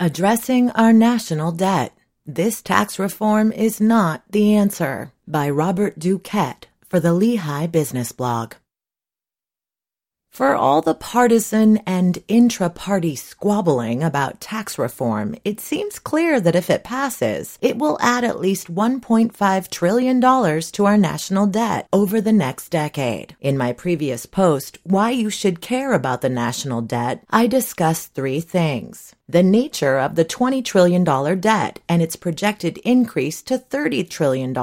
Addressing Our National Debt. This tax reform is not the answer by Robert Duquette for the Lehigh Business Blog. For all the partisan and intra party squabbling about tax reform, it seems clear that if it passes, it will add at least $1.5 trillion to our national debt over the next decade. In my previous post, Why You Should Care About the National Debt, I discussed three things the nature of the $20 trillion debt and its projected increase to $30 trillion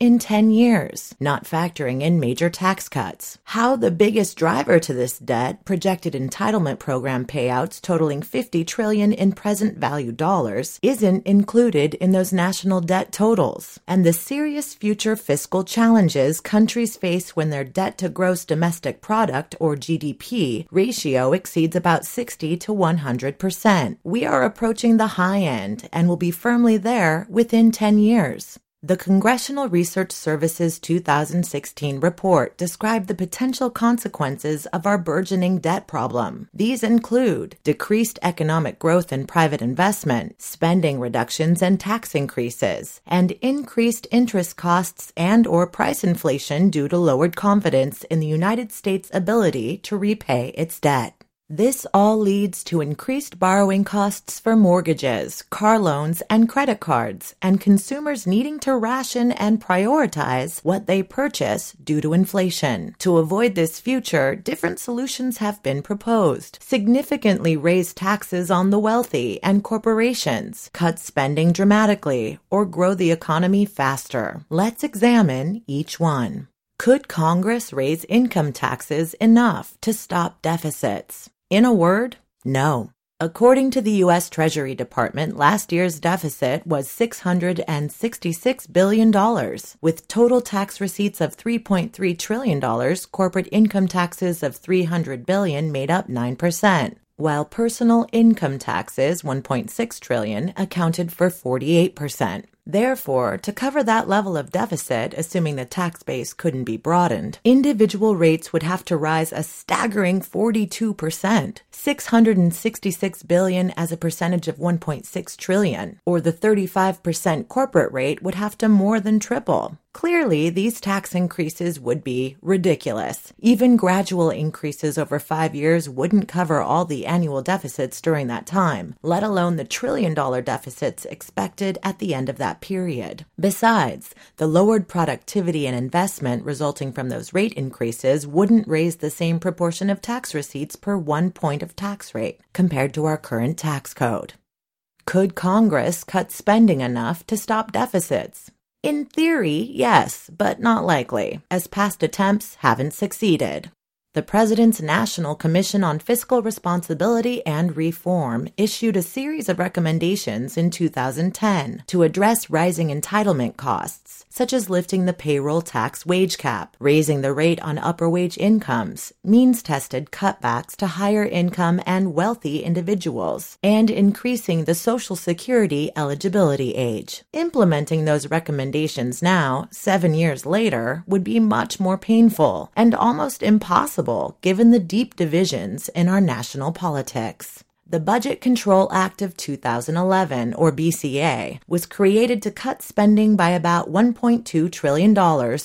in 10 years, not factoring in major tax cuts. How the biggest driver to this debt, projected entitlement program payouts totaling 50 trillion in present value dollars, isn't included in those national debt totals, and the serious future fiscal challenges countries face when their debt to gross domestic product or GDP ratio exceeds about 60 to 100% we are approaching the high end and will be firmly there within 10 years. The Congressional Research Service's 2016 report described the potential consequences of our burgeoning debt problem. These include decreased economic growth and private investment, spending reductions and tax increases, and increased interest costs and or price inflation due to lowered confidence in the United States' ability to repay its debt. This all leads to increased borrowing costs for mortgages, car loans, and credit cards, and consumers needing to ration and prioritize what they purchase due to inflation. To avoid this future, different solutions have been proposed. Significantly raise taxes on the wealthy and corporations, cut spending dramatically, or grow the economy faster. Let's examine each one. Could Congress raise income taxes enough to stop deficits? In a word, no. According to the U.S. Treasury Department, last year's deficit was $666 billion. With total tax receipts of $3.3 trillion, corporate income taxes of 300 billion made up 9%, while personal income taxes, 1.6 trillion, accounted for 48%. Therefore, to cover that level of deficit, assuming the tax base couldn't be broadened, individual rates would have to rise a staggering 42%, 666 billion as a percentage of 1.6 trillion, or the 35% corporate rate would have to more than triple. Clearly, these tax increases would be ridiculous. Even gradual increases over five years wouldn't cover all the annual deficits during that time, let alone the trillion dollar deficits expected at the end of that period. Besides, the lowered productivity and investment resulting from those rate increases wouldn't raise the same proportion of tax receipts per one point of tax rate compared to our current tax code. Could Congress cut spending enough to stop deficits? In theory, yes, but not likely, as past attempts haven't succeeded. The President's National Commission on Fiscal Responsibility and Reform issued a series of recommendations in 2010 to address rising entitlement costs, such as lifting the payroll tax wage cap, raising the rate on upper wage incomes, means tested cutbacks to higher income and wealthy individuals, and increasing the Social Security eligibility age. Implementing those recommendations now, seven years later, would be much more painful and almost impossible possible given the deep divisions in our national politics. The Budget Control Act of 2011, or BCA, was created to cut spending by about $1.2 trillion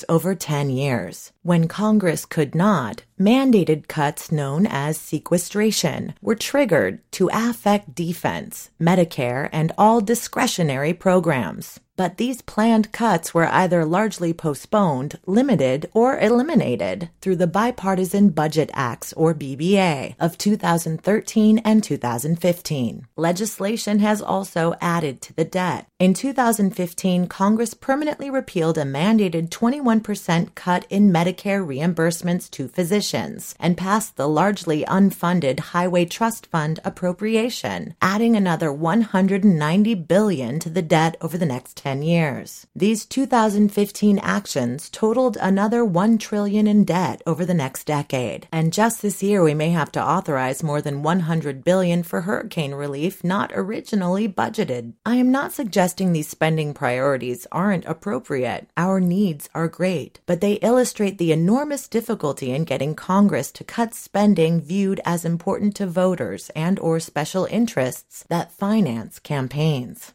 over 10 years. When Congress could not, mandated cuts known as sequestration were triggered to affect defense, Medicare, and all discretionary programs but these planned cuts were either largely postponed, limited, or eliminated through the Bipartisan Budget Acts, or BBA, of 2013 and 2015. Legislation has also added to the debt. In 2015, Congress permanently repealed a mandated 21% cut in Medicare reimbursements to physicians and passed the largely unfunded Highway Trust Fund appropriation, adding another 190 billion to the debt over the next 10 years. These 2015 actions totaled another 1 trillion in debt over the next decade. And just this year we may have to authorize more than 100 billion for hurricane relief not originally budgeted. I am not suggesting these spending priorities aren't appropriate. Our needs are great, but they illustrate the enormous difficulty in getting Congress to cut spending viewed as important to voters and or special interests that finance campaigns.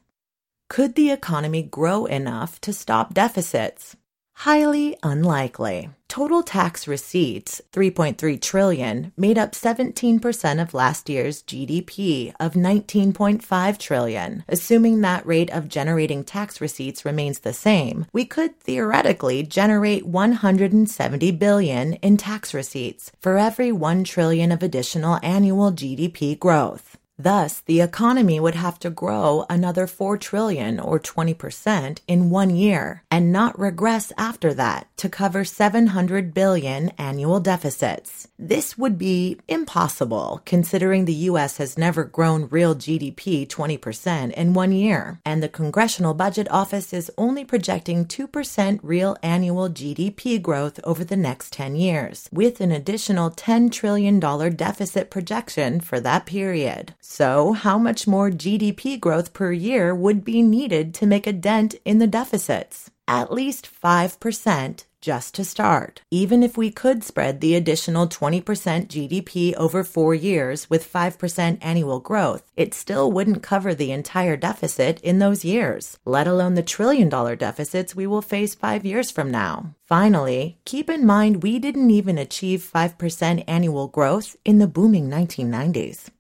Could the economy grow enough to stop deficits? Highly unlikely. Total tax receipts, 3.3 trillion, made up 17% of last year's GDP of 19.5 trillion. Assuming that rate of generating tax receipts remains the same, we could theoretically generate 170 billion in tax receipts for every 1 trillion of additional annual GDP growth. Thus, the economy would have to grow another 4 trillion or 20% in one year and not regress after that to cover 700 billion annual deficits. This would be impossible considering the US has never grown real GDP 20% in one year and the Congressional Budget Office is only projecting 2% real annual GDP growth over the next 10 years with an additional $10 trillion deficit projection for that period. So, how much more GDP growth per year would be needed to make a dent in the deficits? At least 5% just to start. Even if we could spread the additional 20% GDP over four years with 5% annual growth, it still wouldn't cover the entire deficit in those years, let alone the trillion dollar deficits we will face five years from now. Finally, keep in mind we didn't even achieve 5% annual growth in the booming 1990s.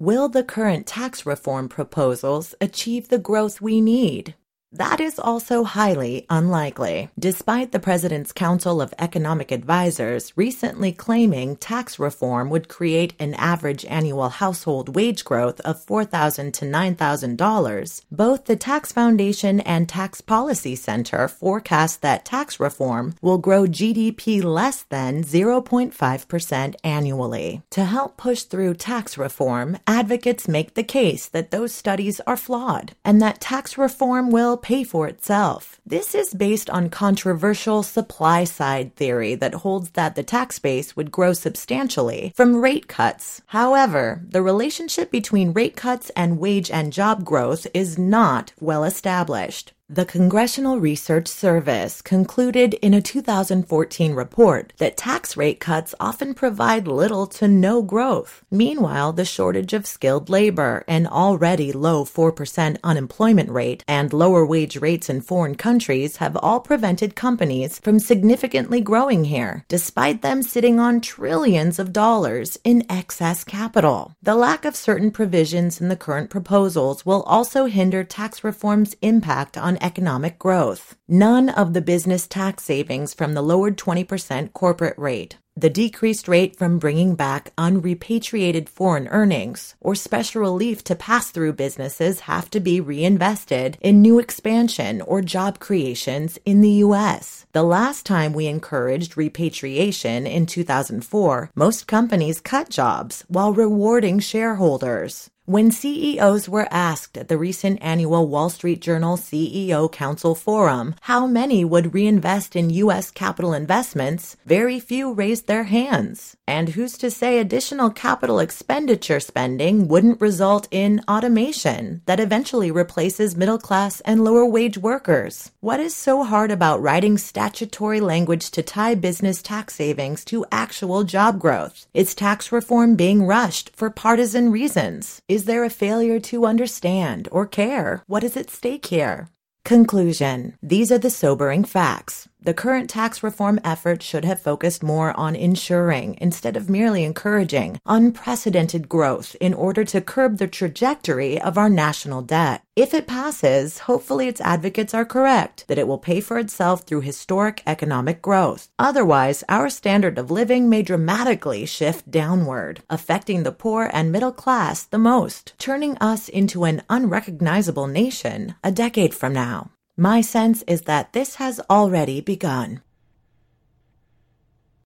Will the current tax reform proposals achieve the growth we need? That is also highly unlikely, despite the President's Council of Economic Advisers recently claiming tax reform would create an average annual household wage growth of $4,000 to $9,000. Both the Tax Foundation and Tax Policy Center forecast that tax reform will grow GDP less than 0.5% annually. To help push through tax reform, advocates make the case that those studies are flawed and that tax reform will pay for itself. This is based on controversial supply side theory that holds that the tax base would grow substantially from rate cuts. However, the relationship between rate cuts and wage and job growth is not well established. The Congressional Research Service concluded in a 2014 report that tax rate cuts often provide little to no growth. Meanwhile, the shortage of skilled labor, an already low 4% unemployment rate, and lower wage rates in foreign countries have all prevented companies from significantly growing here, despite them sitting on trillions of dollars in excess capital. The lack of certain provisions in the current proposals will also hinder tax reform's impact on economic growth. None of the business tax savings from the lowered 20% corporate rate, the decreased rate from bringing back unrepatriated foreign earnings, or special relief to pass through businesses have to be reinvested in new expansion or job creations in the U.S. The last time we encouraged repatriation in 2004, most companies cut jobs while rewarding shareholders. When CEOs were asked at the recent annual Wall Street Journal CEO Council Forum how many would reinvest in U.S. capital investments, very few raised their hands. And who's to say additional capital expenditure spending wouldn't result in automation that eventually replaces middle class and lower wage workers? What is so hard about writing statutory language to tie business tax savings to actual job growth? Is tax reform being rushed for partisan reasons? Is there a failure to understand or care what is at stake here? Conclusion. These are the sobering facts. The current tax reform effort should have focused more on ensuring, instead of merely encouraging, unprecedented growth in order to curb the trajectory of our national debt. If it passes, hopefully its advocates are correct that it will pay for itself through historic economic growth. Otherwise, our standard of living may dramatically shift downward, affecting the poor and middle class the most, turning us into an unrecognizable nation a decade from now. My sense is that this has already begun.